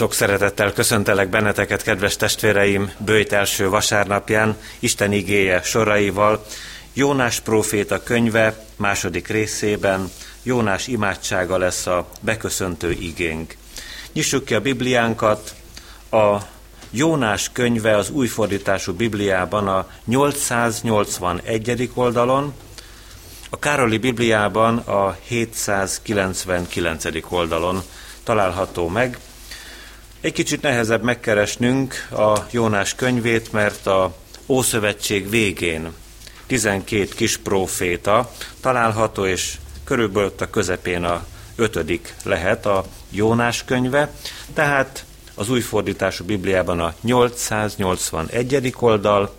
Sok szeretettel köszöntelek benneteket, kedves testvéreim, bőjt első vasárnapján, Isten igéje soraival, Jónás próféta könyve második részében, Jónás imádsága lesz a beköszöntő igénk. Nyissuk ki a Bibliánkat, a Jónás könyve az újfordítású Bibliában a 881. oldalon, a Károli Bibliában a 799. oldalon található meg. Egy kicsit nehezebb megkeresnünk a Jónás könyvét, mert a Ószövetség végén 12 kis próféta található, és körülbelül a közepén a ötödik lehet a Jónás könyve, tehát az újfordítású Bibliában a 881. oldal,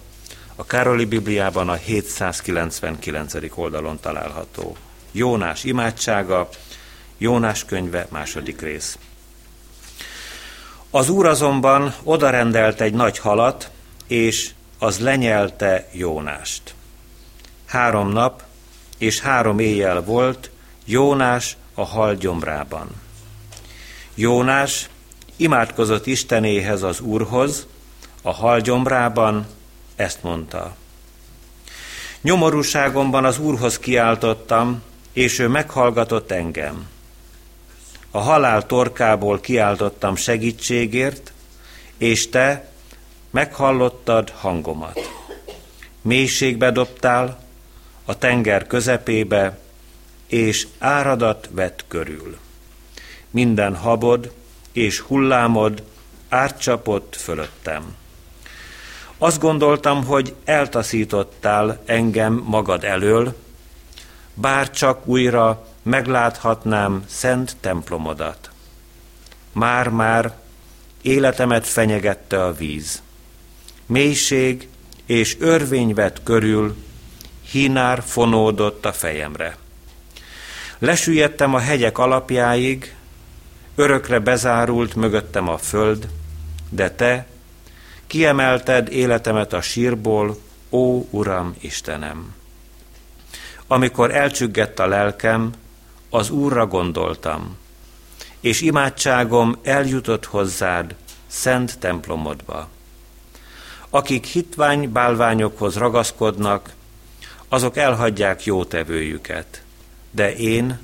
a Károli Bibliában a 799. oldalon található. Jónás imádsága, Jónás könyve, második rész. Az úr azonban odarendelt egy nagy halat, és az lenyelte Jónást. Három nap és három éjjel volt Jónás a hal gyomrában. Jónás imádkozott Istenéhez az Úrhoz, a hal gyomrában ezt mondta. Nyomorúságomban az Úrhoz kiáltottam, és ő meghallgatott engem. A halál torkából kiáltottam segítségért, és te meghallottad hangomat. Mélységbe dobtál, a tenger közepébe, és áradat vett körül. Minden habod és hullámod átcsapott fölöttem. Azt gondoltam, hogy eltaszítottál engem magad elől, bár csak újra megláthatnám szent templomodat. Már-már életemet fenyegette a víz. Mélység és örvény vett körül, hínár fonódott a fejemre. Lesüllyedtem a hegyek alapjáig, örökre bezárult mögöttem a föld, de te kiemelted életemet a sírból, ó Uram Istenem! Amikor elcsüggett a lelkem, az Úrra gondoltam, és imádságom eljutott hozzád, szent templomodba. Akik hitvány bálványokhoz ragaszkodnak, azok elhagyják jótevőjüket, de én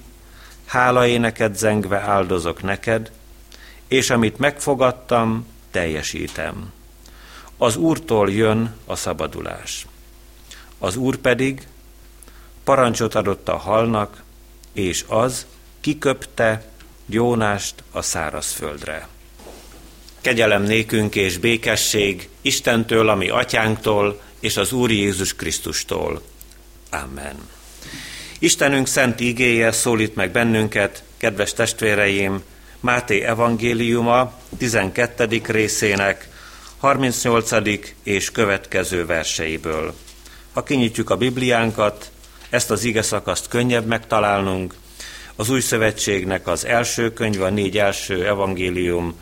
hálaéneket zengve áldozok neked, és amit megfogadtam, teljesítem. Az Úrtól jön a szabadulás. Az Úr pedig parancsot adott a halnak, és az kiköpte Jónást a szárazföldre. Kegyelem nékünk és békesség Istentől, ami atyánktól, és az Úr Jézus Krisztustól. Amen. Istenünk szent igéje szólít meg bennünket, kedves testvéreim, Máté evangéliuma 12. részének 38. és következő verseiből. Ha kinyitjuk a Bibliánkat, ezt az ige szakaszt könnyebb megtalálnunk. Az új szövetségnek az első könyve, a négy első evangélium,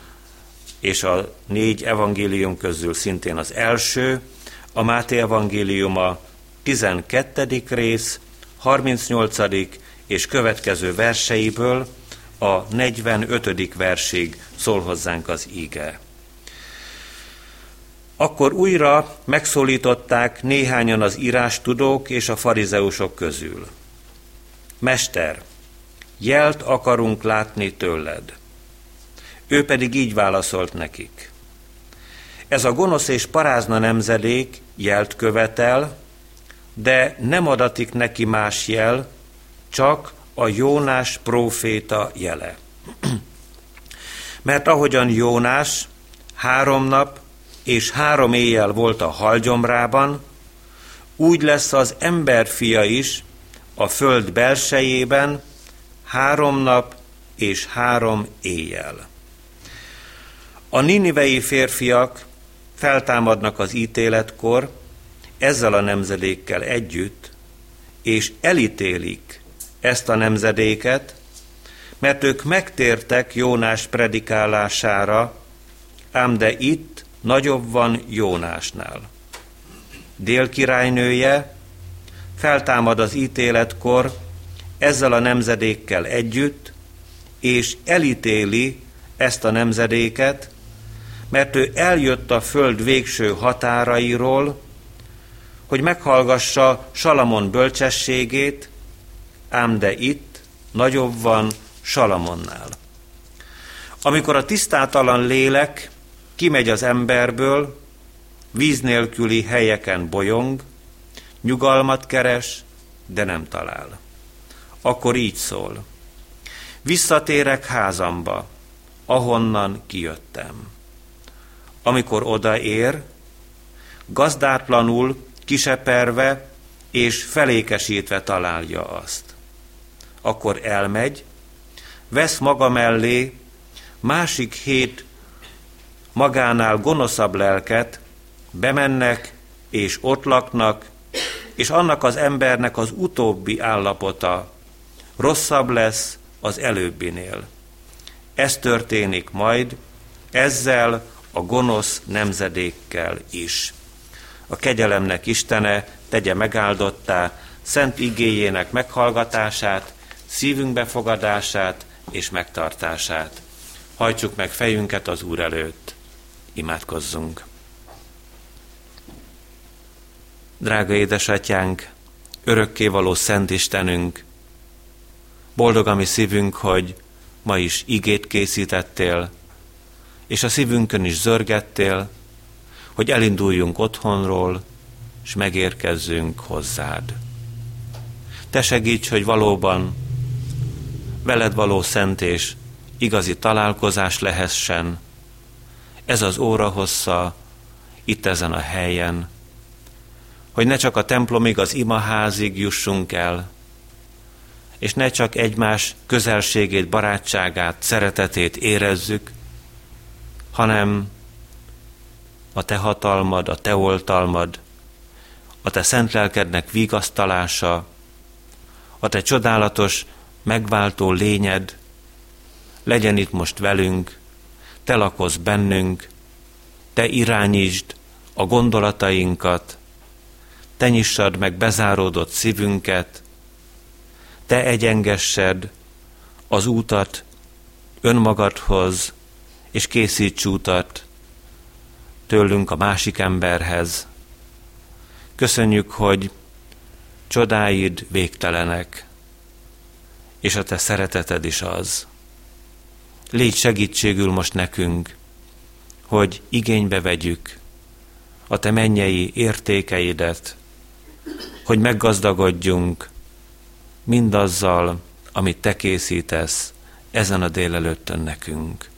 és a négy evangélium közül szintén az első, a Máté evangéliuma 12. rész, 38. és következő verseiből a 45. versig szól hozzánk az íge. Akkor újra megszólították néhányan az írástudók és a farizeusok közül. Mester, jelt akarunk látni tőled. Ő pedig így válaszolt nekik. Ez a gonosz és parázna nemzedék jelt követel, de nem adatik neki más jel, csak a Jónás próféta jele. Mert ahogyan Jónás három nap és három éjjel volt a halgyomrában, úgy lesz az emberfia is a föld belsejében három nap és három éjjel. A ninivei férfiak feltámadnak az ítéletkor ezzel a nemzedékkel együtt, és elítélik ezt a nemzedéket, mert ők megtértek Jónás predikálására, ám de itt nagyobb van Jónásnál. Dél királynője feltámad az ítéletkor ezzel a nemzedékkel együtt, és elítéli ezt a nemzedéket, mert ő eljött a föld végső határairól, hogy meghallgassa Salamon bölcsességét, ám de itt nagyobb van Salamonnál. Amikor a tisztátalan lélek kimegy az emberből, víz nélküli helyeken bolyong, nyugalmat keres, de nem talál. Akkor így szól. Visszatérek házamba, ahonnan kijöttem. Amikor odaér, gazdátlanul, kiseperve és felékesítve találja azt. Akkor elmegy, vesz maga mellé másik hét magánál gonoszabb lelket, bemennek és ott laknak, és annak az embernek az utóbbi állapota rosszabb lesz az előbbinél. Ez történik majd ezzel a gonosz nemzedékkel is. A kegyelemnek Istene tegye megáldottá szent igéjének meghallgatását, szívünk befogadását és megtartását. Hajtsuk meg fejünket az Úr előtt. Imádkozzunk. Drága édesatyánk, örökkévaló Szent Istenünk, boldog a mi szívünk, hogy ma is igét készítettél, és a szívünkön is zörgettél, hogy elinduljunk otthonról, és megérkezzünk hozzád. Te segíts, hogy valóban veled való szent és igazi találkozás lehessen. Ez az óra hossza itt ezen a helyen, hogy ne csak a templomig, az imaházig jussunk el, és ne csak egymás közelségét, barátságát, szeretetét érezzük, hanem a te hatalmad, a te oltalmad, a te szent lelkednek vigasztalása, a te csodálatos, megváltó lényed legyen itt most velünk, te lakozz bennünk, te irányítsd a gondolatainkat, te nyissad meg bezáródott szívünket, te egyengessed az útat önmagadhoz, és készíts útat tőlünk a másik emberhez. Köszönjük, hogy csodáid végtelenek, és a te szereteted is az. Légy segítségül most nekünk, hogy igénybe vegyük a te mennyei értékeidet, hogy meggazdagodjunk mindazzal, amit te készítesz ezen a délelőttön nekünk.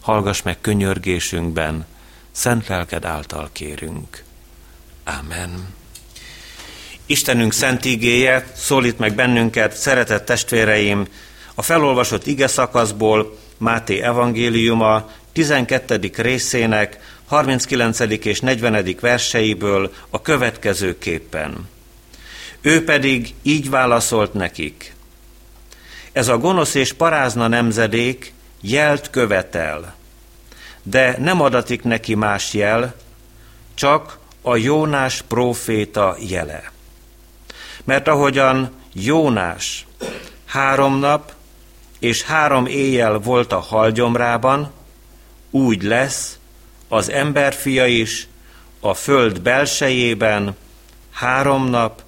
Hallgass meg könyörgésünkben, szent lelked által kérünk. Amen. Istenünk szent igéje szólít meg bennünket, szeretett testvéreim, a felolvasott ige szakaszból Máté evangéliuma 12. részének 39. és 40. verseiből a következő képpen. Ő pedig így válaszolt nekik. Ez a gonosz és parázna nemzedék jelt követel, de nem adatik neki más jel, csak a Jónás próféta jele. Mert ahogyan Jónás három nap és három éjjel volt a halgyomrában, úgy lesz az emberfia is a föld belsejében három nap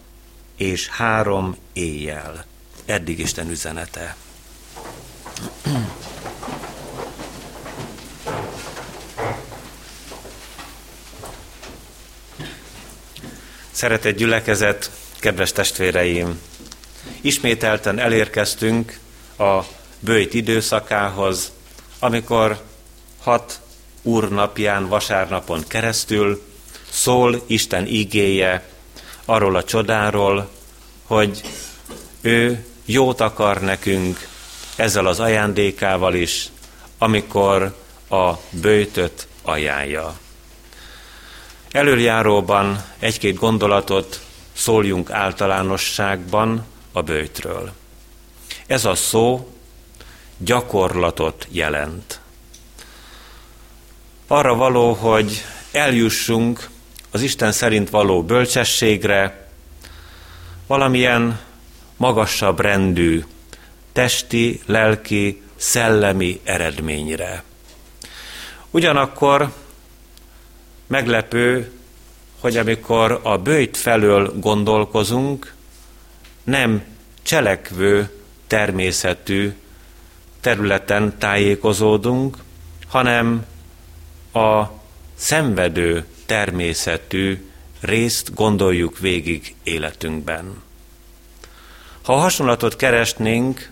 és három éjjel. Eddig Isten üzenete. Szeretett gyülekezet, kedves testvéreim! Ismételten elérkeztünk a bőjt időszakához, amikor hat úr napján, vasárnapon keresztül szól Isten igéje arról a csodáról, hogy ő jót akar nekünk ezzel az ajándékával is, amikor a bőtöt ajánlja. Előjáróban egy-két gondolatot szóljunk általánosságban a bőjtről. Ez a szó gyakorlatot jelent. Arra való, hogy eljussunk az Isten szerint való bölcsességre, valamilyen magasabb rendű, testi, lelki, szellemi eredményre. Ugyanakkor meglepő, hogy amikor a bőjt felől gondolkozunk, nem cselekvő természetű területen tájékozódunk, hanem a szenvedő természetű részt gondoljuk végig életünkben. Ha hasonlatot keresnénk,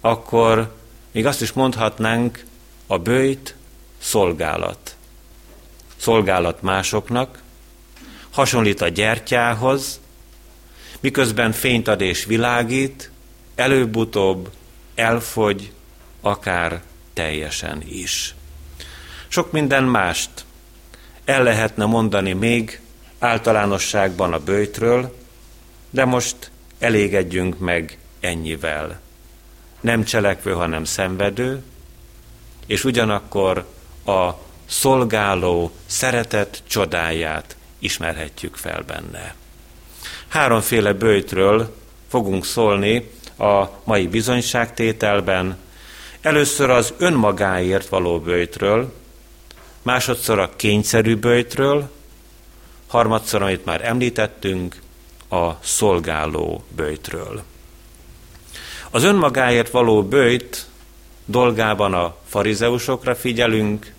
akkor még azt is mondhatnánk, a bőjt szolgálat. Szolgálat másoknak, hasonlít a gyertyához, miközben fényt ad és világít, előbb-utóbb elfogy, akár teljesen is. Sok minden mást el lehetne mondani még általánosságban a bőjtről, de most elégedjünk meg ennyivel. Nem cselekvő, hanem szenvedő, és ugyanakkor a szolgáló szeretet csodáját ismerhetjük fel benne. Háromféle bőjtről fogunk szólni a mai bizonyságtételben. Először az önmagáért való bőjtről, másodszor a kényszerű bőjtről, harmadszor, amit már említettünk, a szolgáló bőjtről. Az önmagáért való bőjt dolgában a farizeusokra figyelünk,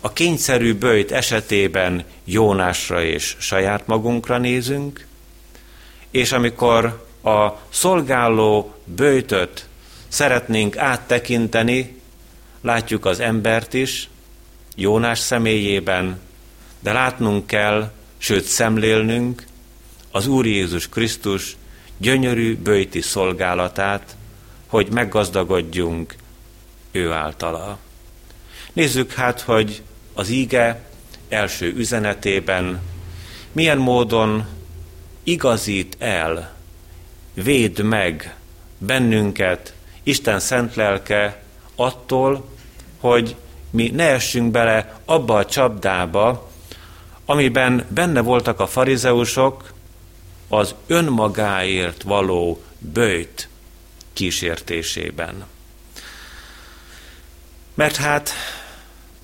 a kényszerű bőjt esetében Jónásra és saját magunkra nézünk, és amikor a szolgáló bőjtöt szeretnénk áttekinteni, látjuk az embert is, Jónás személyében, de látnunk kell, sőt szemlélnünk az Úr Jézus Krisztus gyönyörű bőjti szolgálatát, hogy meggazdagodjunk ő általa. Nézzük hát, hogy az íge első üzenetében milyen módon igazít el, véd meg bennünket Isten szent lelke attól, hogy mi ne essünk bele abba a csapdába, amiben benne voltak a farizeusok az önmagáért való bőjt kísértésében. Mert hát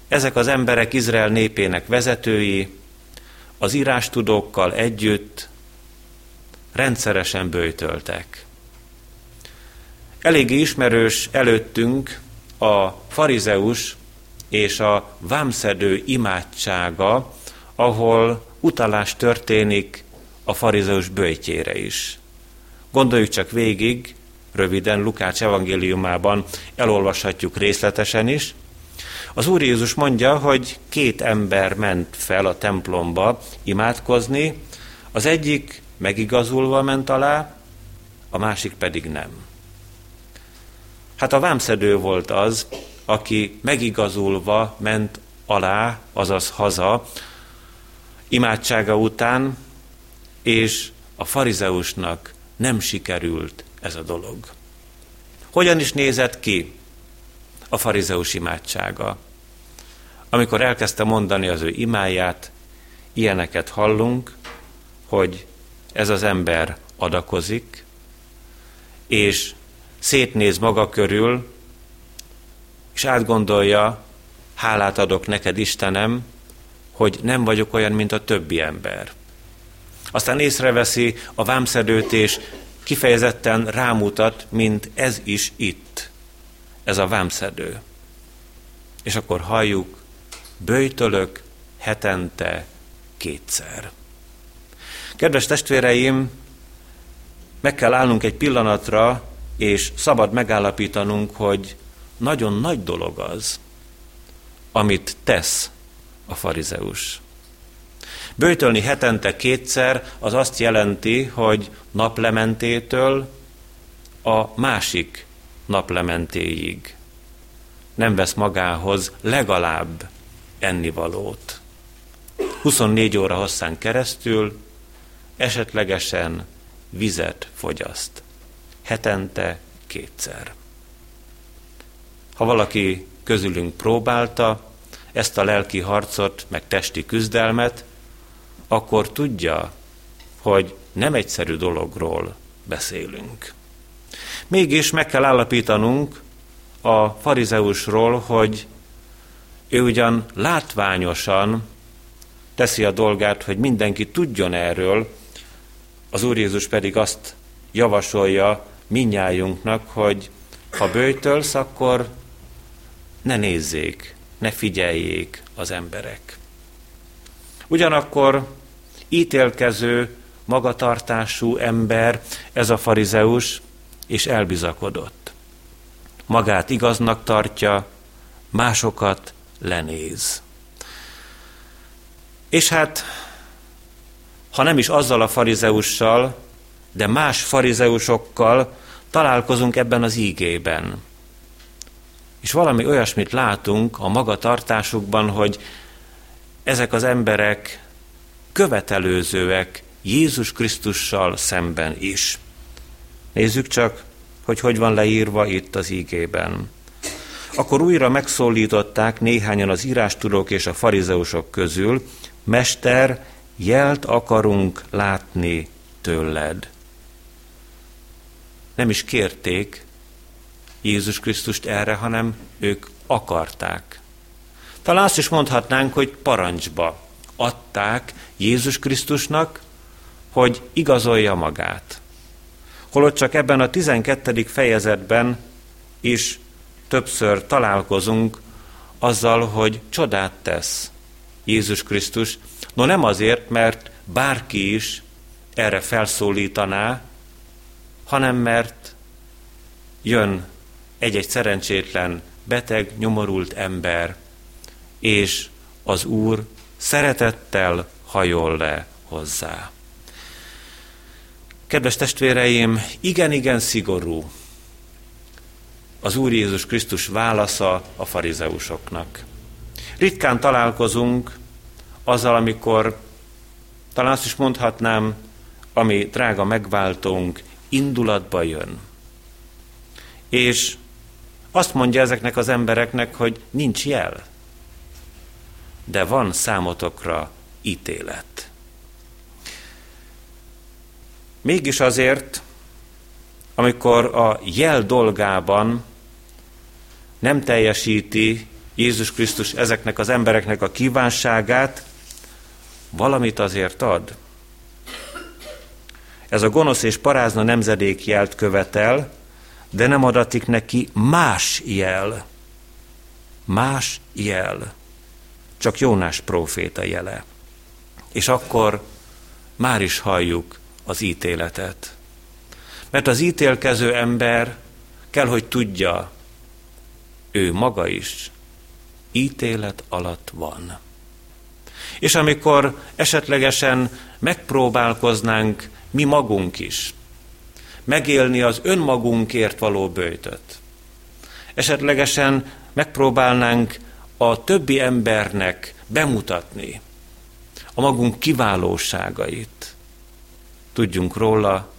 ezek az emberek Izrael népének vezetői az írástudókkal együtt rendszeresen bőjtöltek. Eléggé ismerős előttünk a farizeus és a vámszedő imádsága, ahol utalás történik a farizeus bőjtjére is. Gondoljuk csak végig, röviden Lukács evangéliumában elolvashatjuk részletesen is. Az Úr Jézus mondja, hogy két ember ment fel a templomba imádkozni, az egyik megigazulva ment alá, a másik pedig nem. Hát a vámszedő volt az, aki megigazulva ment alá, azaz haza, imádsága után, és a farizeusnak nem sikerült ez a dolog. Hogyan is nézett ki a farizeus imádsága? Amikor elkezdte mondani az ő imáját, ilyeneket hallunk, hogy ez az ember adakozik, és szétnéz maga körül, és átgondolja, hálát adok neked, Istenem, hogy nem vagyok olyan, mint a többi ember. Aztán észreveszi a vámszedőt, és kifejezetten rámutat, mint ez is itt, ez a vámszedő. És akkor halljuk, bőjtölök hetente kétszer. Kedves testvéreim, meg kell állnunk egy pillanatra, és szabad megállapítanunk, hogy nagyon nagy dolog az, amit tesz a farizeus. Bőjtölni hetente kétszer az azt jelenti, hogy naplementétől a másik naplementéig nem vesz magához legalább ennivalót. 24 óra hosszán keresztül esetlegesen vizet fogyaszt. Hetente kétszer. Ha valaki közülünk próbálta ezt a lelki harcot, meg testi küzdelmet, akkor tudja, hogy nem egyszerű dologról beszélünk. Mégis meg kell állapítanunk, a farizeusról, hogy ő ugyan látványosan teszi a dolgát, hogy mindenki tudjon erről, az Úr Jézus pedig azt javasolja minnyájunknak, hogy ha bőjtölsz, akkor ne nézzék, ne figyeljék az emberek. Ugyanakkor ítélkező, magatartású ember ez a farizeus, és elbizakodott. Magát igaznak tartja, másokat lenéz. És hát, ha nem is azzal a farizeussal, de más farizeusokkal találkozunk ebben az ígében. És valami olyasmit látunk a magatartásukban, hogy ezek az emberek követelőzőek Jézus Krisztussal szemben is. Nézzük csak, hogy hogy van leírva itt az ígében. Akkor újra megszólították néhányan az írástudók és a farizeusok közül, Mester, jelt akarunk látni tőled. Nem is kérték Jézus Krisztust erre, hanem ők akarták. Talán azt is mondhatnánk, hogy parancsba adták Jézus Krisztusnak, hogy igazolja magát. Holott csak ebben a 12. fejezetben is többször találkozunk azzal, hogy csodát tesz Jézus Krisztus. No nem azért, mert bárki is erre felszólítaná, hanem mert jön egy-egy szerencsétlen, beteg, nyomorult ember, és az Úr szeretettel hajol le hozzá. Kedves testvéreim, igen-igen szigorú az Úr Jézus Krisztus válasza a farizeusoknak. Ritkán találkozunk azzal, amikor talán azt is mondhatnám, ami drága megváltónk indulatba jön. És azt mondja ezeknek az embereknek, hogy nincs jel, de van számotokra ítélet. Mégis azért, amikor a jel dolgában nem teljesíti Jézus Krisztus ezeknek az embereknek a kívánságát, valamit azért ad. Ez a gonosz és parázna nemzedék jelt követel, de nem adatik neki más jel. Más jel. Csak Jónás próféta jele. És akkor már is halljuk az ítéletet. Mert az ítélkező ember kell, hogy tudja, ő maga is ítélet alatt van. És amikor esetlegesen megpróbálkoznánk mi magunk is megélni az önmagunkért való bőtöt, esetlegesen megpróbálnánk a többi embernek bemutatni a magunk kiválóságait. Tudjunk róla,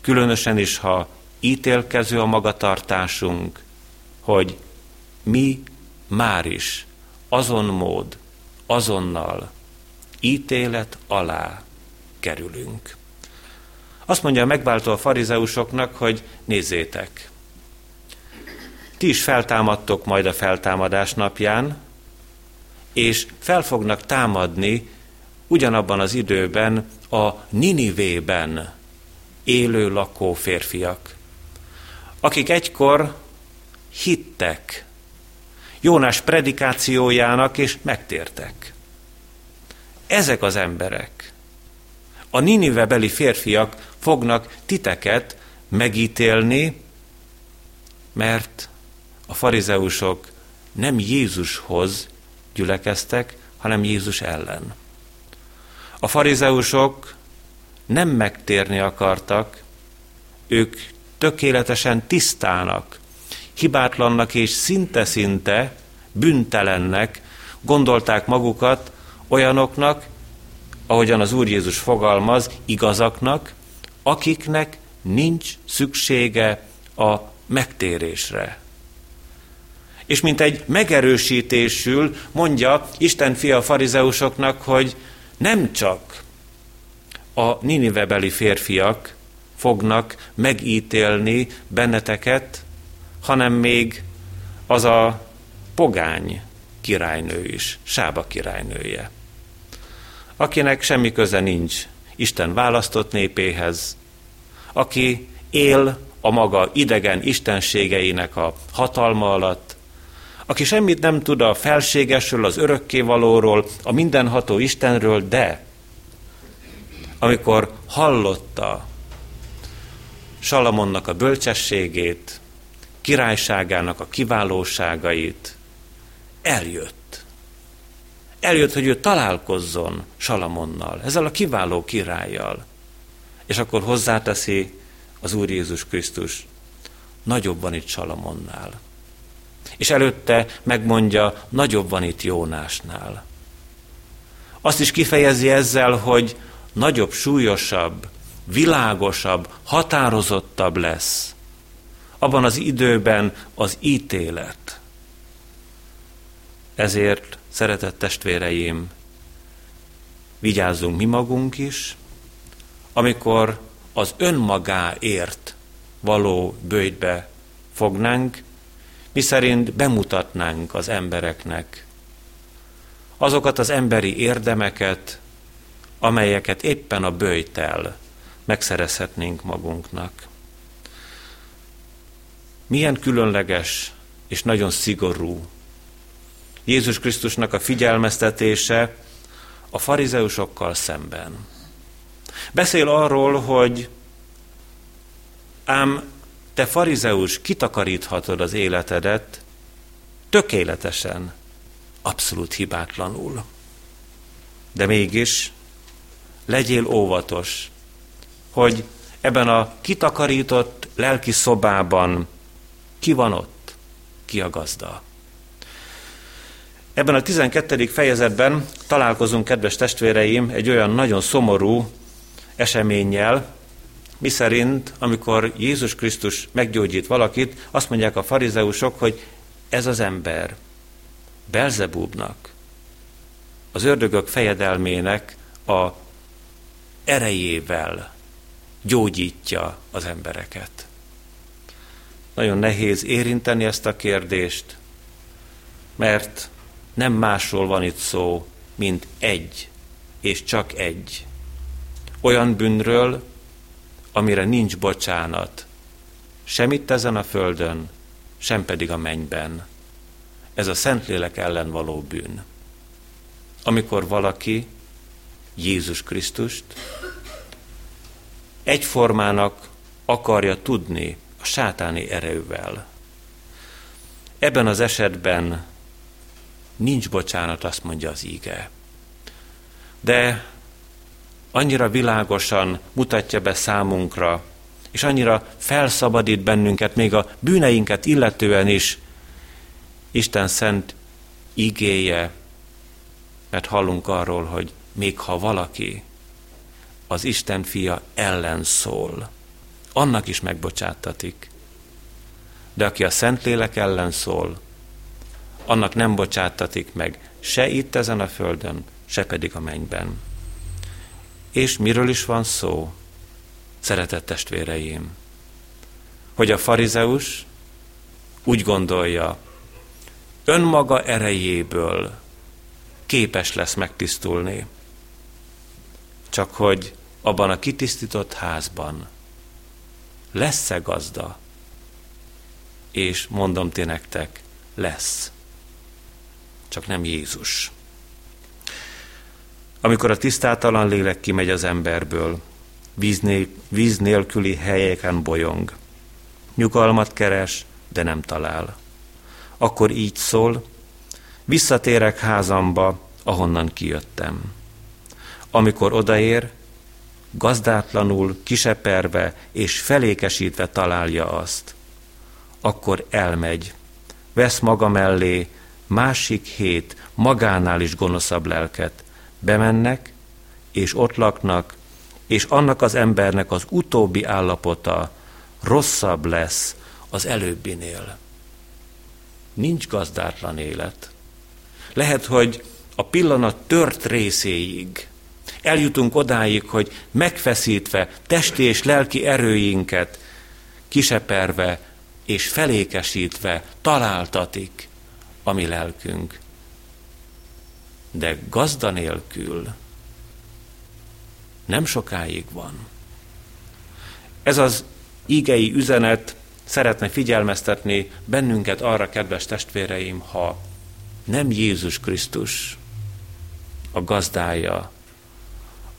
különösen is, ha ítélkező a magatartásunk, hogy mi már is azon mód, azonnal ítélet alá kerülünk. Azt mondja megváltó a farizeusoknak, hogy nézzétek, ti is feltámadtok majd a feltámadás napján, és fel fognak támadni ugyanabban az időben a Ninivében élő lakó férfiak, akik egykor hittek Jónás predikációjának, és megtértek. Ezek az emberek, a Ninive beli férfiak fognak titeket megítélni, mert a farizeusok nem Jézushoz gyülekeztek, hanem Jézus ellen. A farizeusok nem megtérni akartak, ők tökéletesen tisztának, hibátlannak és szinte-szinte büntelennek gondolták magukat olyanoknak, ahogyan az Úr Jézus fogalmaz, igazaknak, akiknek nincs szüksége a megtérésre. És mint egy megerősítésül mondja Isten fia a farizeusoknak, hogy nem csak a ninivebeli férfiak fognak megítélni benneteket, hanem még az a pogány királynő is, Sába királynője, akinek semmi köze nincs Isten választott népéhez, aki él a maga idegen istenségeinek a hatalma alatt, aki semmit nem tud a felségesről, az örökkévalóról, a mindenható Istenről, de amikor hallotta Salamonnak a bölcsességét, királyságának a kiválóságait, eljött. Eljött, hogy ő találkozzon Salamonnal, ezzel a kiváló királlyal. És akkor hozzáteszi az Úr Jézus Krisztus, nagyobb van itt Salamonnál. És előtte megmondja, nagyobb van itt Jónásnál. Azt is kifejezi ezzel, hogy nagyobb, súlyosabb, világosabb, határozottabb lesz. Abban az időben az ítélet. Ezért, szeretett testvéreim, vigyázzunk mi magunk is, amikor az önmagáért való bőjtbe fognánk, mi szerint bemutatnánk az embereknek azokat az emberi érdemeket, amelyeket éppen a bőjtel megszerezhetnénk magunknak. Milyen különleges és nagyon szigorú Jézus Krisztusnak a figyelmeztetése a farizeusokkal szemben. Beszél arról, hogy ám te farizeus kitakaríthatod az életedet tökéletesen, abszolút hibátlanul. De mégis legyél óvatos, hogy ebben a kitakarított lelki szobában ki van ott, ki a gazda. Ebben a 12. fejezetben találkozunk, kedves testvéreim, egy olyan nagyon szomorú eseménnyel, miszerint, amikor Jézus Krisztus meggyógyít valakit, azt mondják a farizeusok, hogy ez az ember Belzebúbnak, az ördögök fejedelmének a erejével gyógyítja az embereket. Nagyon nehéz érinteni ezt a kérdést, mert nem másról van itt szó, mint egy, és csak egy. Olyan bűnről, amire nincs bocsánat, semmit ezen a földön, sem pedig a mennyben. Ez a Szentlélek ellen való bűn. Amikor valaki Jézus Krisztust egyformának akarja tudni a sátáni erővel. Ebben az esetben nincs bocsánat, azt mondja az íge. De annyira világosan mutatja be számunkra, és annyira felszabadít bennünket, még a bűneinket illetően is, Isten szent igéje, mert hallunk arról, hogy még ha valaki az Isten fia ellen szól, annak is megbocsáttatik. De aki a Szentlélek ellen szól, annak nem bocsáttatik meg se itt ezen a földön, se pedig a mennyben. És miről is van szó, szeretett testvéreim? Hogy a farizeus úgy gondolja, önmaga erejéből képes lesz megtisztulni. Csak hogy abban a kitisztított házban lesz-e gazda? És mondom ti nektek, lesz. Csak nem Jézus. Amikor a tisztátalan lélek kimegy az emberből, víz, né- víz nélküli helyeken bolyong, nyugalmat keres, de nem talál. Akkor így szól, visszatérek házamba, ahonnan kijöttem. Amikor odaér, gazdátlanul, kiseperve és felékesítve találja azt. Akkor elmegy, vesz maga mellé másik hét magánál is gonoszabb lelket. Bemennek, és ott laknak, és annak az embernek az utóbbi állapota rosszabb lesz az előbbinél. Nincs gazdátlan élet. Lehet, hogy a pillanat tört részéig eljutunk odáig, hogy megfeszítve testi és lelki erőinket, kiseperve és felékesítve találtatik a mi lelkünk. De gazda nélkül nem sokáig van. Ez az ígei üzenet szeretne figyelmeztetni bennünket arra, kedves testvéreim, ha nem Jézus Krisztus a gazdája,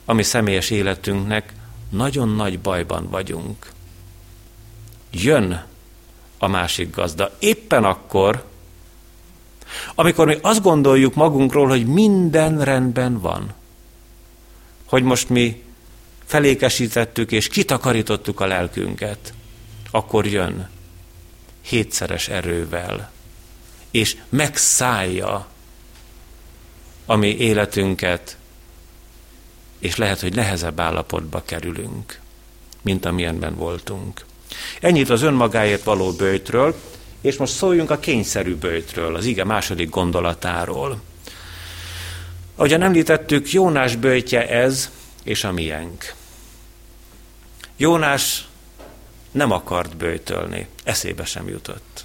ami személyes életünknek, nagyon nagy bajban vagyunk. Jön a másik gazda. Éppen akkor, amikor mi azt gondoljuk magunkról, hogy minden rendben van, hogy most mi felékesítettük és kitakarítottuk a lelkünket, akkor jön hétszeres erővel, és megszállja a mi életünket, és lehet, hogy nehezebb állapotba kerülünk, mint amilyenben voltunk. Ennyit az önmagáért való bőjtről, és most szóljunk a kényszerű bőjtről, az ige második gondolatáról. Ahogyan említettük, Jónás bőjtje ez, és a miénk. Jónás nem akart bőjtölni, eszébe sem jutott.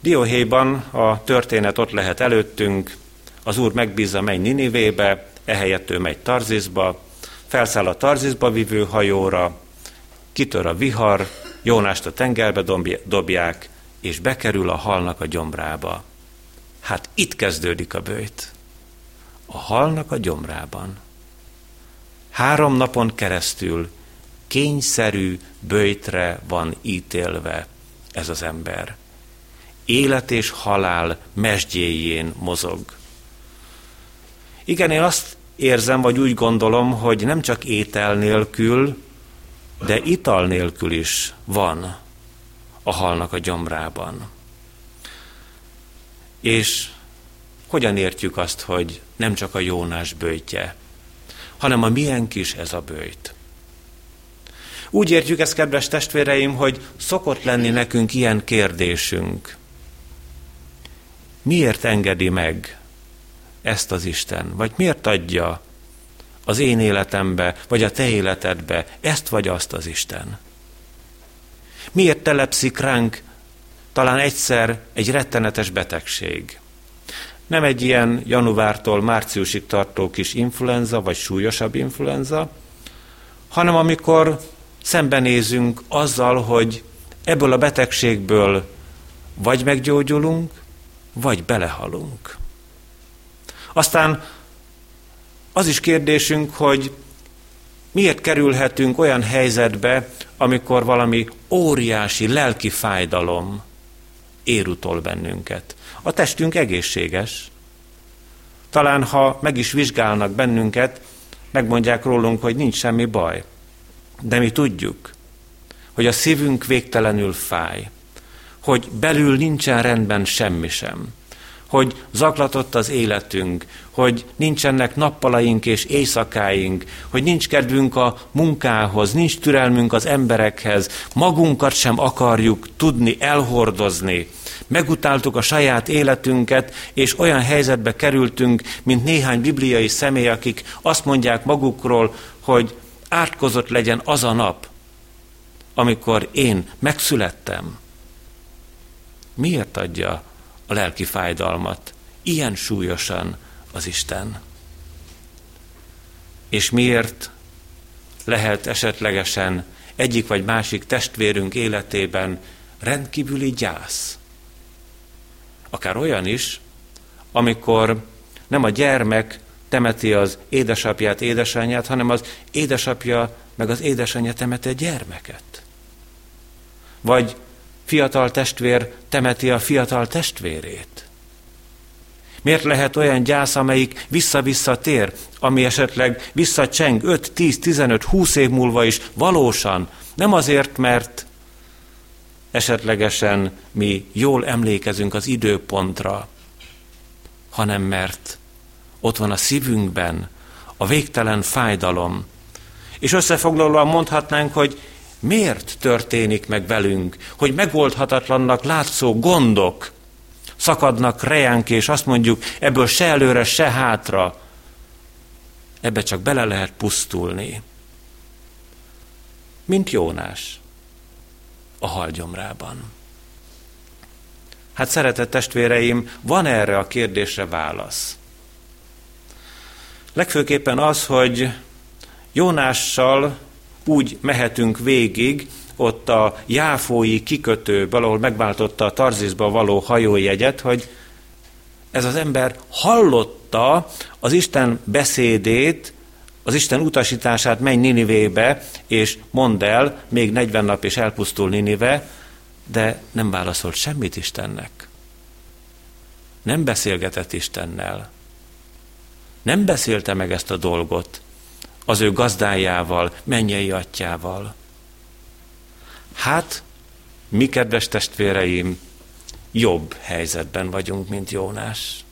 Dióhéjban a történet ott lehet előttünk, az úr megbízza, menj Ninivébe, ehelyett ő megy Tarzizba, felszáll a Tarzizba vivő hajóra, kitör a vihar, Jónást a tengerbe dobják, és bekerül a halnak a gyomrába. Hát itt kezdődik a bőjt. A halnak a gyomrában. Három napon keresztül kényszerű bőjtre van ítélve ez az ember. Élet és halál mesdjéjén mozog. Igen, én azt érzem, vagy úgy gondolom, hogy nem csak étel nélkül, de ital nélkül is van a halnak a gyomrában. És hogyan értjük azt, hogy nem csak a Jónás bőjtje, hanem a milyen is ez a bőjt. Úgy értjük ezt, kedves testvéreim, hogy szokott lenni nekünk ilyen kérdésünk. Miért engedi meg ezt az Isten? Vagy miért adja az én életembe, vagy a te életedbe ezt vagy azt az Isten? Miért telepszik ránk talán egyszer egy rettenetes betegség? Nem egy ilyen januártól márciusig tartó kis influenza, vagy súlyosabb influenza, hanem amikor szembenézünk azzal, hogy ebből a betegségből vagy meggyógyulunk, vagy belehalunk. Aztán az is kérdésünk, hogy miért kerülhetünk olyan helyzetbe, amikor valami óriási lelki fájdalom ér utol bennünket. A testünk egészséges. Talán, ha meg is vizsgálnak bennünket, megmondják rólunk, hogy nincs semmi baj. De mi tudjuk, hogy a szívünk végtelenül fáj, hogy belül nincsen rendben semmi sem hogy zaklatott az életünk, hogy nincsenek nappalaink és éjszakáink, hogy nincs kedvünk a munkához, nincs türelmünk az emberekhez, magunkat sem akarjuk tudni elhordozni. Megutáltuk a saját életünket, és olyan helyzetbe kerültünk, mint néhány bibliai személy, akik azt mondják magukról, hogy átkozott legyen az a nap, amikor én megszülettem. Miért adja a lelki fájdalmat ilyen súlyosan az Isten. És miért lehet esetlegesen egyik vagy másik testvérünk életében rendkívüli gyász? Akár olyan is, amikor nem a gyermek temeti az édesapját, édesanyját, hanem az édesapja meg az édesanyja temeti a gyermeket. Vagy fiatal testvér temeti a fiatal testvérét? Miért lehet olyan gyász, amelyik vissza-vissza tér, ami esetleg visszacseng 5, 10, 15, 20 év múlva is valósan, nem azért, mert esetlegesen mi jól emlékezünk az időpontra, hanem mert ott van a szívünkben a végtelen fájdalom. És összefoglalóan mondhatnánk, hogy miért történik meg velünk, hogy megoldhatatlannak látszó gondok szakadnak rejánk, és azt mondjuk, ebből se előre, se hátra, ebbe csak bele lehet pusztulni. Mint Jónás. a halgyomrában? Hát szeretett testvéreim, van erre a kérdésre válasz. Legfőképpen az, hogy Jónással úgy mehetünk végig, ott a jáfói kikötő, valahol megváltotta a Tarzisba való hajójegyet, hogy ez az ember hallotta az Isten beszédét, az Isten utasítását, menj Ninivébe, és mondd el, még 40 nap és elpusztul Ninive, de nem válaszolt semmit Istennek. Nem beszélgetett Istennel. Nem beszélte meg ezt a dolgot az ő gazdájával, mennyei atyával. Hát, mi kedves testvéreim, jobb helyzetben vagyunk, mint Jónás.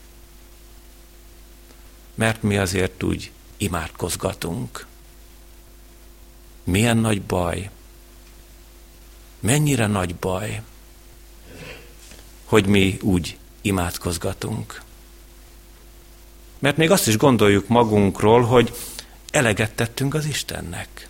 Mert mi azért úgy imádkozgatunk. Milyen nagy baj, mennyire nagy baj, hogy mi úgy imádkozgatunk. Mert még azt is gondoljuk magunkról, hogy eleget tettünk az Istennek.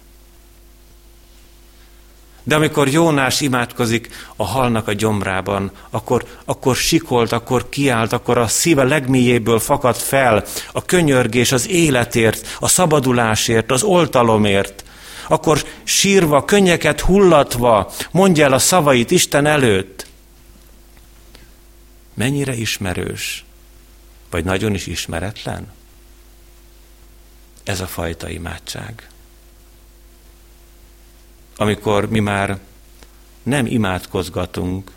De amikor Jónás imádkozik a halnak a gyomrában, akkor, akkor sikolt, akkor kiált, akkor a szíve legmélyéből fakadt fel a könyörgés az életért, a szabadulásért, az oltalomért. Akkor sírva, könnyeket hullatva mondja el a szavait Isten előtt. Mennyire ismerős, vagy nagyon is ismeretlen? Ez a fajta imádság amikor mi már nem imádkozgatunk,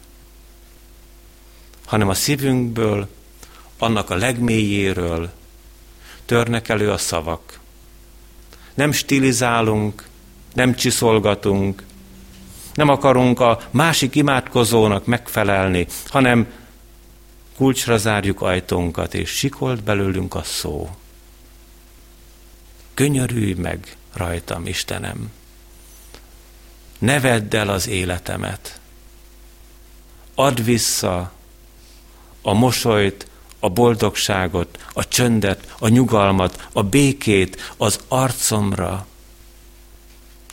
hanem a szívünkből, annak a legmélyéről törnek elő a szavak. Nem stilizálunk, nem csiszolgatunk, nem akarunk a másik imádkozónak megfelelni, hanem kulcsra zárjuk ajtónkat, és sikolt belőlünk a szó. Könyörülj meg rajtam, Istenem! ne vedd el az életemet. Add vissza a mosolyt, a boldogságot, a csöndet, a nyugalmat, a békét az arcomra.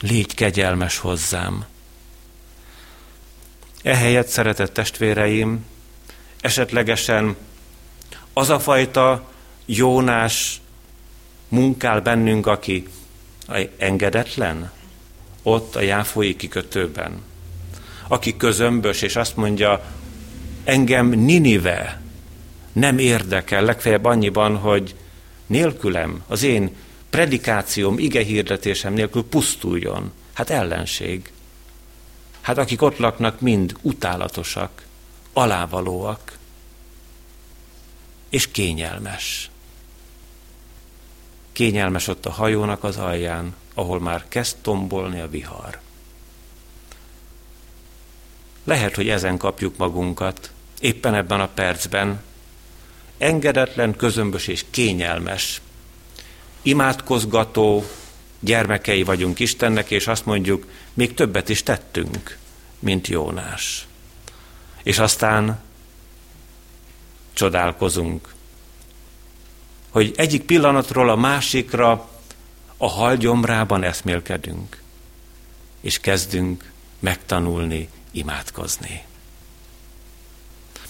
Légy kegyelmes hozzám. Ehelyett, szeretett testvéreim, esetlegesen az a fajta Jónás munkál bennünk, aki engedetlen, ott a Jáfói kikötőben, aki közömbös, és azt mondja, engem Ninive nem érdekel, legfeljebb annyiban, hogy nélkülem, az én predikációm, hirdetésem nélkül pusztuljon. Hát ellenség. Hát akik ott laknak, mind utálatosak, alávalóak, és kényelmes. Kényelmes ott a hajónak az alján, ahol már kezd tombolni a vihar. Lehet, hogy ezen kapjuk magunkat, éppen ebben a percben, engedetlen, közömbös és kényelmes, imádkozgató gyermekei vagyunk Istennek, és azt mondjuk, még többet is tettünk, mint Jónás. És aztán csodálkozunk, hogy egyik pillanatról a másikra a hal gyomrában eszmélkedünk, és kezdünk megtanulni, imádkozni.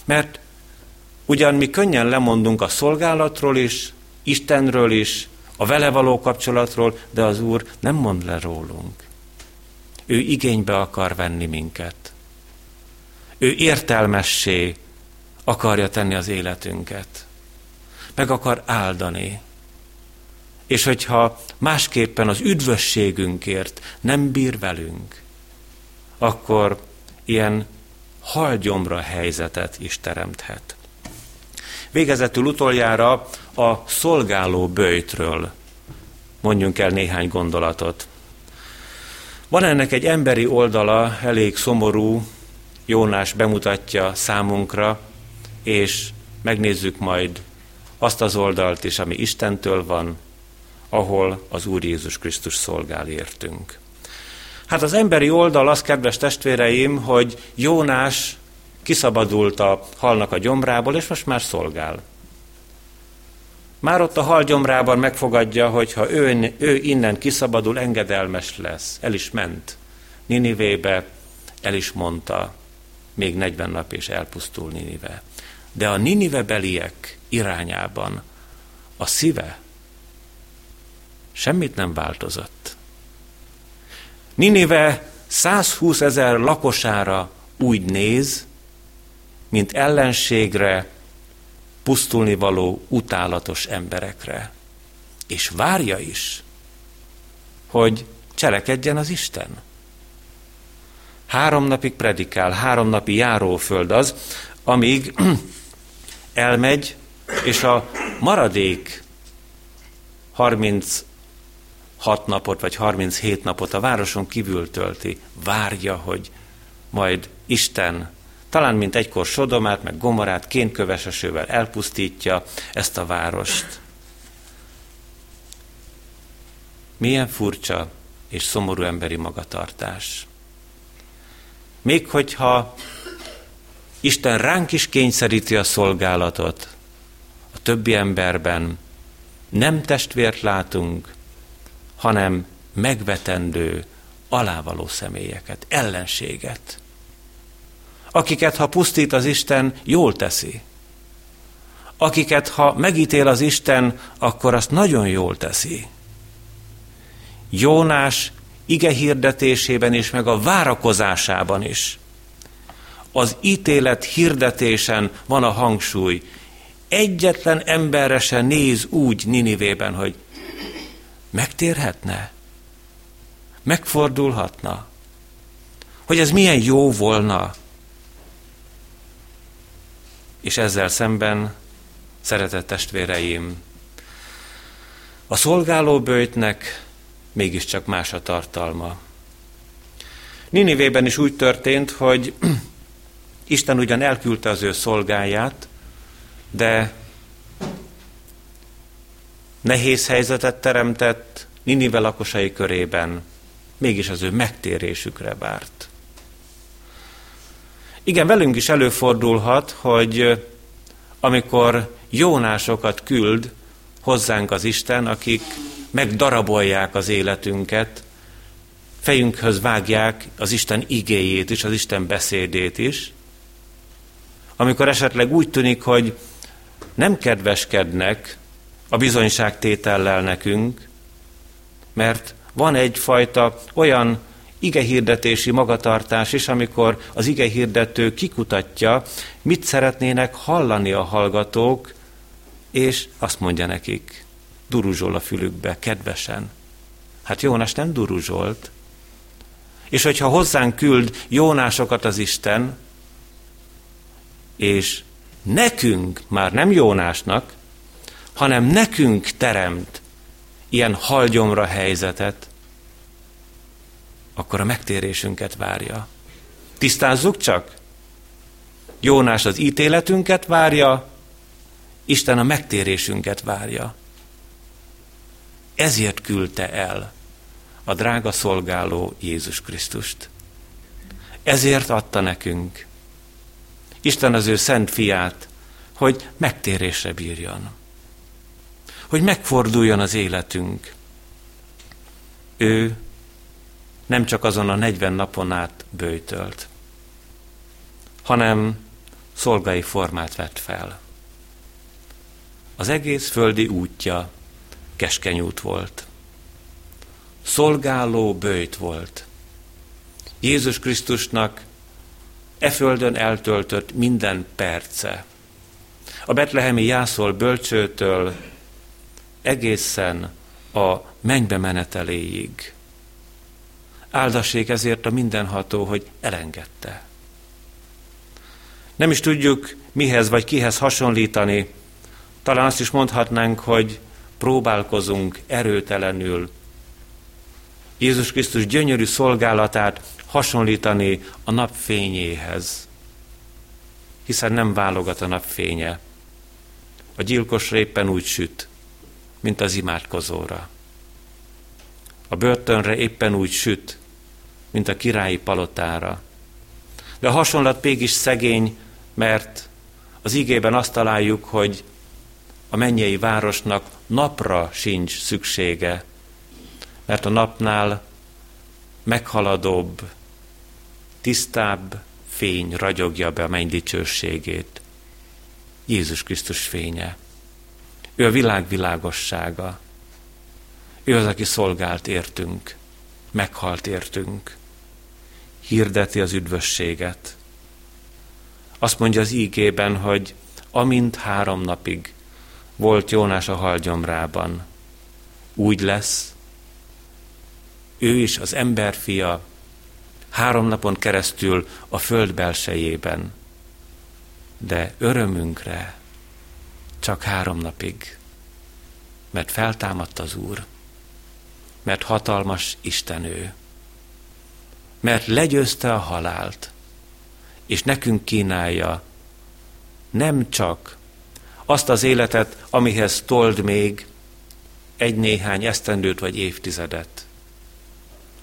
Mert ugyan mi könnyen lemondunk a szolgálatról is, Istenről is, a vele való kapcsolatról, de az Úr nem mond le rólunk. Ő igénybe akar venni minket. Ő értelmessé akarja tenni az életünket. Meg akar áldani. És hogyha másképpen az üdvösségünkért nem bír velünk, akkor ilyen halgyomra helyzetet is teremthet. Végezetül utoljára a szolgáló bőjtről mondjunk el néhány gondolatot. Van ennek egy emberi oldala, elég szomorú, Jónás bemutatja számunkra, és megnézzük majd azt az oldalt is, ami Istentől van, ahol az Úr Jézus Krisztus szolgál értünk. Hát az emberi oldal az, kedves testvéreim, hogy Jónás kiszabadult a halnak a gyomrából, és most már szolgál. Már ott a hal gyomrában megfogadja, hogy ha ő, ő innen kiszabadul, engedelmes lesz. El is ment Ninivébe, el is mondta, még 40 nap és elpusztul Ninive. De a Ninive beliek irányában a szíve semmit nem változott. Ninive 120 ezer lakosára úgy néz, mint ellenségre, pusztulni való utálatos emberekre. És várja is, hogy cselekedjen az Isten. Három napig predikál, három napi járóföld az, amíg elmegy, és a maradék 36 napot, vagy 37 napot a városon kívül tölti, várja, hogy majd Isten talán mint egykor Sodomát, meg Gomorát kénkövesesővel elpusztítja ezt a várost. Milyen furcsa és szomorú emberi magatartás. Még hogyha Isten ránk is kényszeríti a szolgálatot, többi emberben nem testvért látunk, hanem megvetendő, alávaló személyeket, ellenséget akiket ha pusztít az Isten, jól teszi. Akiket ha megítél az Isten, akkor azt nagyon jól teszi. Jónás ige hirdetésében is, meg a várakozásában is. Az ítélet hirdetésen van a hangsúly. Egyetlen emberre se néz úgy Ninivében, hogy megtérhetne, megfordulhatna, hogy ez milyen jó volna, és ezzel szemben, szeretett testvéreim, a szolgálóbőjtnek mégiscsak más a tartalma. Ninivében is úgy történt, hogy Isten ugyan elküldte az ő szolgáját, de nehéz helyzetet teremtett Ninive lakosai körében, mégis az ő megtérésükre várt. Igen, velünk is előfordulhat, hogy amikor jónásokat küld hozzánk az Isten, akik megdarabolják az életünket, fejünkhöz vágják az Isten igéjét is, az Isten beszédét is, amikor esetleg úgy tűnik, hogy nem kedveskednek a bizonyságtétellel nekünk, mert van egyfajta olyan igehirdetési magatartás is, amikor az igehirdető kikutatja, mit szeretnének hallani a hallgatók, és azt mondja nekik, duruzsol a fülükbe, kedvesen. Hát Jónás nem duruzsolt. És hogyha hozzánk küld Jónásokat az Isten, és nekünk, már nem Jónásnak, hanem nekünk teremt ilyen halgyomra helyzetet, akkor a megtérésünket várja. Tisztázzuk csak? Jónás az ítéletünket várja, Isten a megtérésünket várja. Ezért küldte el a drága szolgáló Jézus Krisztust. Ezért adta nekünk Isten az ő szent fiát, hogy megtérésre bírjon. Hogy megforduljon az életünk. Ő nem csak azon a 40 napon át bőjtölt, hanem szolgai formát vett fel. Az egész földi útja keskeny út volt. Szolgáló bőjt volt. Jézus Krisztusnak e földön eltöltött minden perce. A betlehemi jászol bölcsőtől egészen a mennybe meneteléig Áldassék ezért a mindenható, hogy elengedte. Nem is tudjuk mihez vagy kihez hasonlítani. Talán azt is mondhatnánk, hogy próbálkozunk erőtelenül Jézus Krisztus gyönyörű szolgálatát hasonlítani a napfényéhez, hiszen nem válogat a napfénye. A gyilkosra éppen úgy süt, mint az imádkozóra. A börtönre éppen úgy süt, mint a királyi palotára. De a hasonlat mégis szegény, mert az igében azt találjuk, hogy a mennyei városnak napra sincs szüksége, mert a napnál meghaladóbb tisztább fény ragyogja be a menny dicsőségét. Jézus Krisztus fénye. Ő a világ világossága. Ő az, aki szolgált értünk, meghalt értünk, hirdeti az üdvösséget. Azt mondja az ígében, hogy amint három napig volt Jónás a halgyomrában, úgy lesz, ő is az emberfia három napon keresztül a föld belsejében, de örömünkre csak három napig, mert feltámadt az Úr, mert hatalmas Istenő, mert legyőzte a halált, és nekünk kínálja nem csak azt az életet, amihez told még egy-néhány esztendőt vagy évtizedet,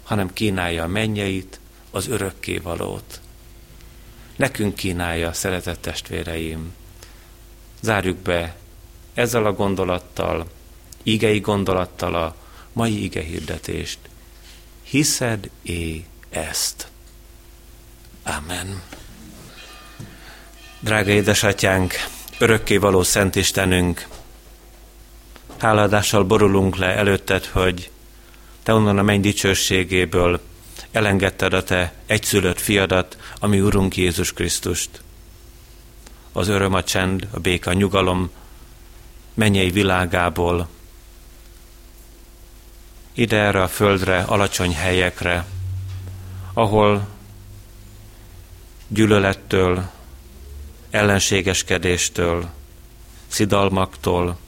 hanem kínálja a mennyeit, az örökkévalót. Nekünk kínálja, szeretett testvéreim. Zárjuk be ezzel a gondolattal, igei gondolattal a mai ige hirdetést. Hiszed-é ezt? Amen. Drága édesatyánk, örökkévaló Szent Istenünk, háladással borulunk le előtted, hogy te onnan a menny dicsőségéből elengedted a te egyszülött fiadat, ami Urunk Jézus Krisztust. Az öröm, a csend, a béka, a nyugalom mennyei világából ide erre a földre, alacsony helyekre, ahol gyűlölettől, ellenségeskedéstől, szidalmaktól,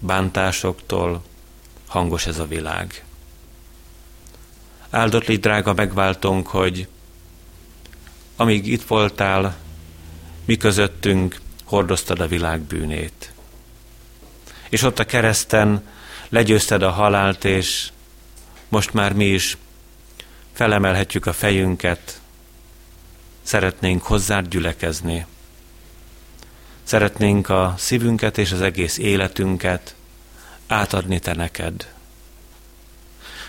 bántásoktól hangos ez a világ. Áldott légy, drága megváltónk, hogy amíg itt voltál, mi közöttünk hordoztad a világ bűnét. És ott a kereszten legyőzted a halált, és most már mi is felemelhetjük a fejünket, szeretnénk hozzád gyülekezni. Szeretnénk a szívünket és az egész életünket átadni te neked.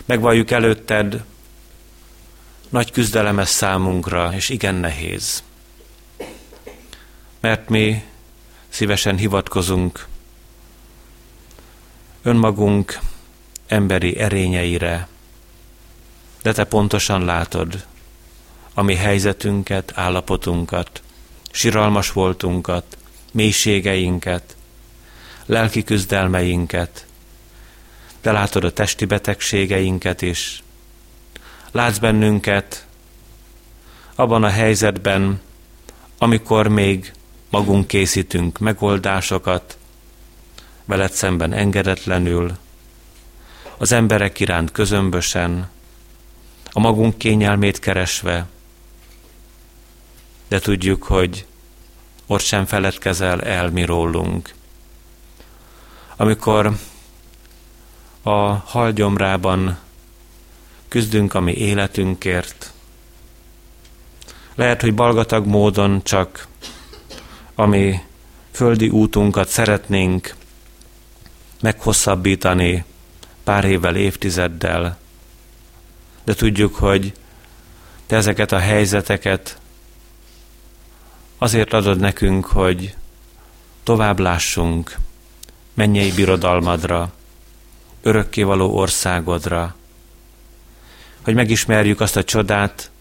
Megvalljuk előtted, nagy küzdelem ez számunkra, és igen nehéz. Mert mi szívesen hivatkozunk önmagunk emberi erényeire, de te pontosan látod a mi helyzetünket, állapotunkat, siralmas voltunkat, mélységeinket, lelki küzdelmeinket, te látod a testi betegségeinket is. Látsz bennünket abban a helyzetben, amikor még magunk készítünk megoldásokat, veled szemben engedetlenül, az emberek iránt közömbösen, a magunk kényelmét keresve, de tudjuk, hogy ott sem feledkezel el mi rólunk. Amikor a halgyomrában küzdünk a mi életünkért. Lehet, hogy balgatag módon csak a mi földi útunkat szeretnénk meghosszabbítani pár évvel, évtizeddel, de tudjuk, hogy te ezeket a helyzeteket azért adod nekünk, hogy tovább lássunk mennyei birodalmadra, örökkévaló országodra, hogy megismerjük azt a csodát,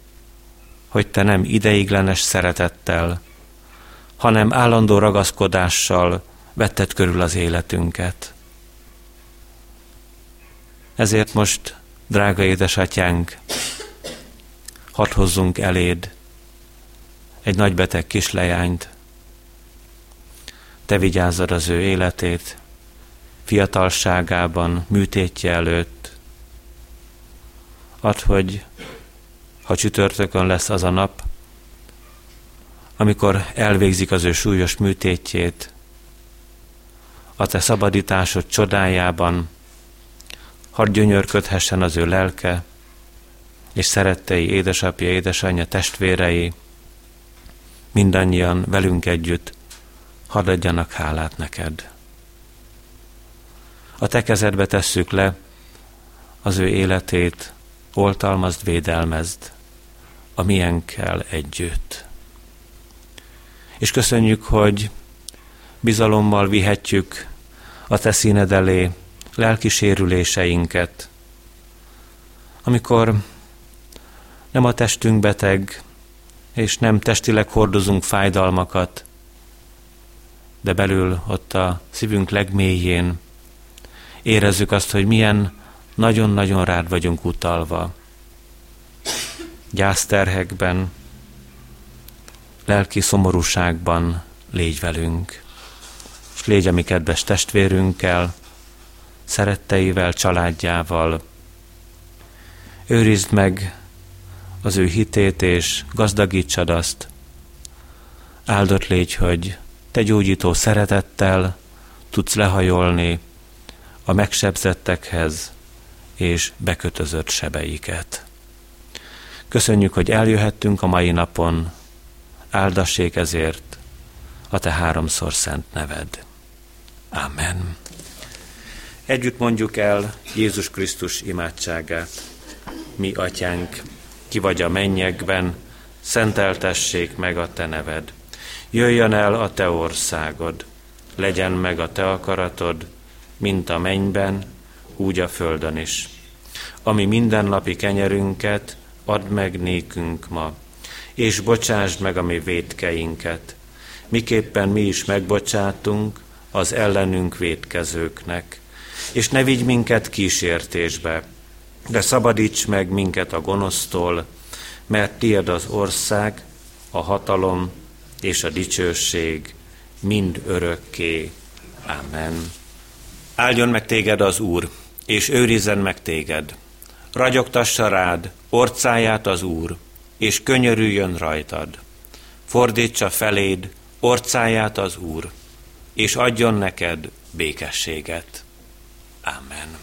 hogy te nem ideiglenes szeretettel, hanem állandó ragaszkodással vetted körül az életünket. Ezért most, drága édesatyánk, hadd hozzunk eléd egy nagybeteg kislejányt, te vigyázzad az ő életét, fiatalságában, műtétje előtt. Add, hogy ha csütörtökön lesz az a nap, amikor elvégzik az ő súlyos műtétjét, a te szabadításod csodájában, hadd gyönyörködhessen az ő lelke, és szerettei, édesapja, édesanyja, testvérei, mindannyian velünk együtt, hadd adjanak hálát neked. A te kezedbe tesszük le az ő életét, oltalmazd, védelmezd, a miénkkel együtt. És köszönjük, hogy bizalommal vihetjük a te színed elé lelki amikor nem a testünk beteg, és nem testileg hordozunk fájdalmakat, de belül ott a szívünk legmélyén érezzük azt, hogy milyen nagyon-nagyon rád vagyunk utalva. Gyászterhekben, lelki szomorúságban légy velünk, és légy a mi kedves testvérünkkel, szeretteivel, családjával. Őrizd meg az ő hitét, és gazdagítsad azt. Áldott légy, hogy te gyógyító szeretettel tudsz lehajolni a megsebzettekhez és bekötözött sebeiket. Köszönjük, hogy eljöhettünk a mai napon, áldassék ezért a te háromszor szent neved. Amen. Együtt mondjuk el Jézus Krisztus imádságát. Mi, atyánk, ki vagy a mennyekben, szenteltessék meg a te neved. Jöjjön el a te országod, legyen meg a te akaratod, mint a mennyben, úgy a földön is. Ami mindennapi kenyerünket add meg nékünk ma, és bocsásd meg a mi védkeinket, miképpen mi is megbocsátunk az ellenünk védkezőknek. És ne vigy minket kísértésbe, de szabadíts meg minket a gonosztól, mert tied az ország, a hatalom és a dicsőség mind örökké. Amen. Áldjon meg téged az Úr, és őrizzen meg téged. Ragyogtassa rád orcáját az Úr, és könyörüljön rajtad. Fordítsa feléd orcáját az Úr, és adjon neked békességet. Amen.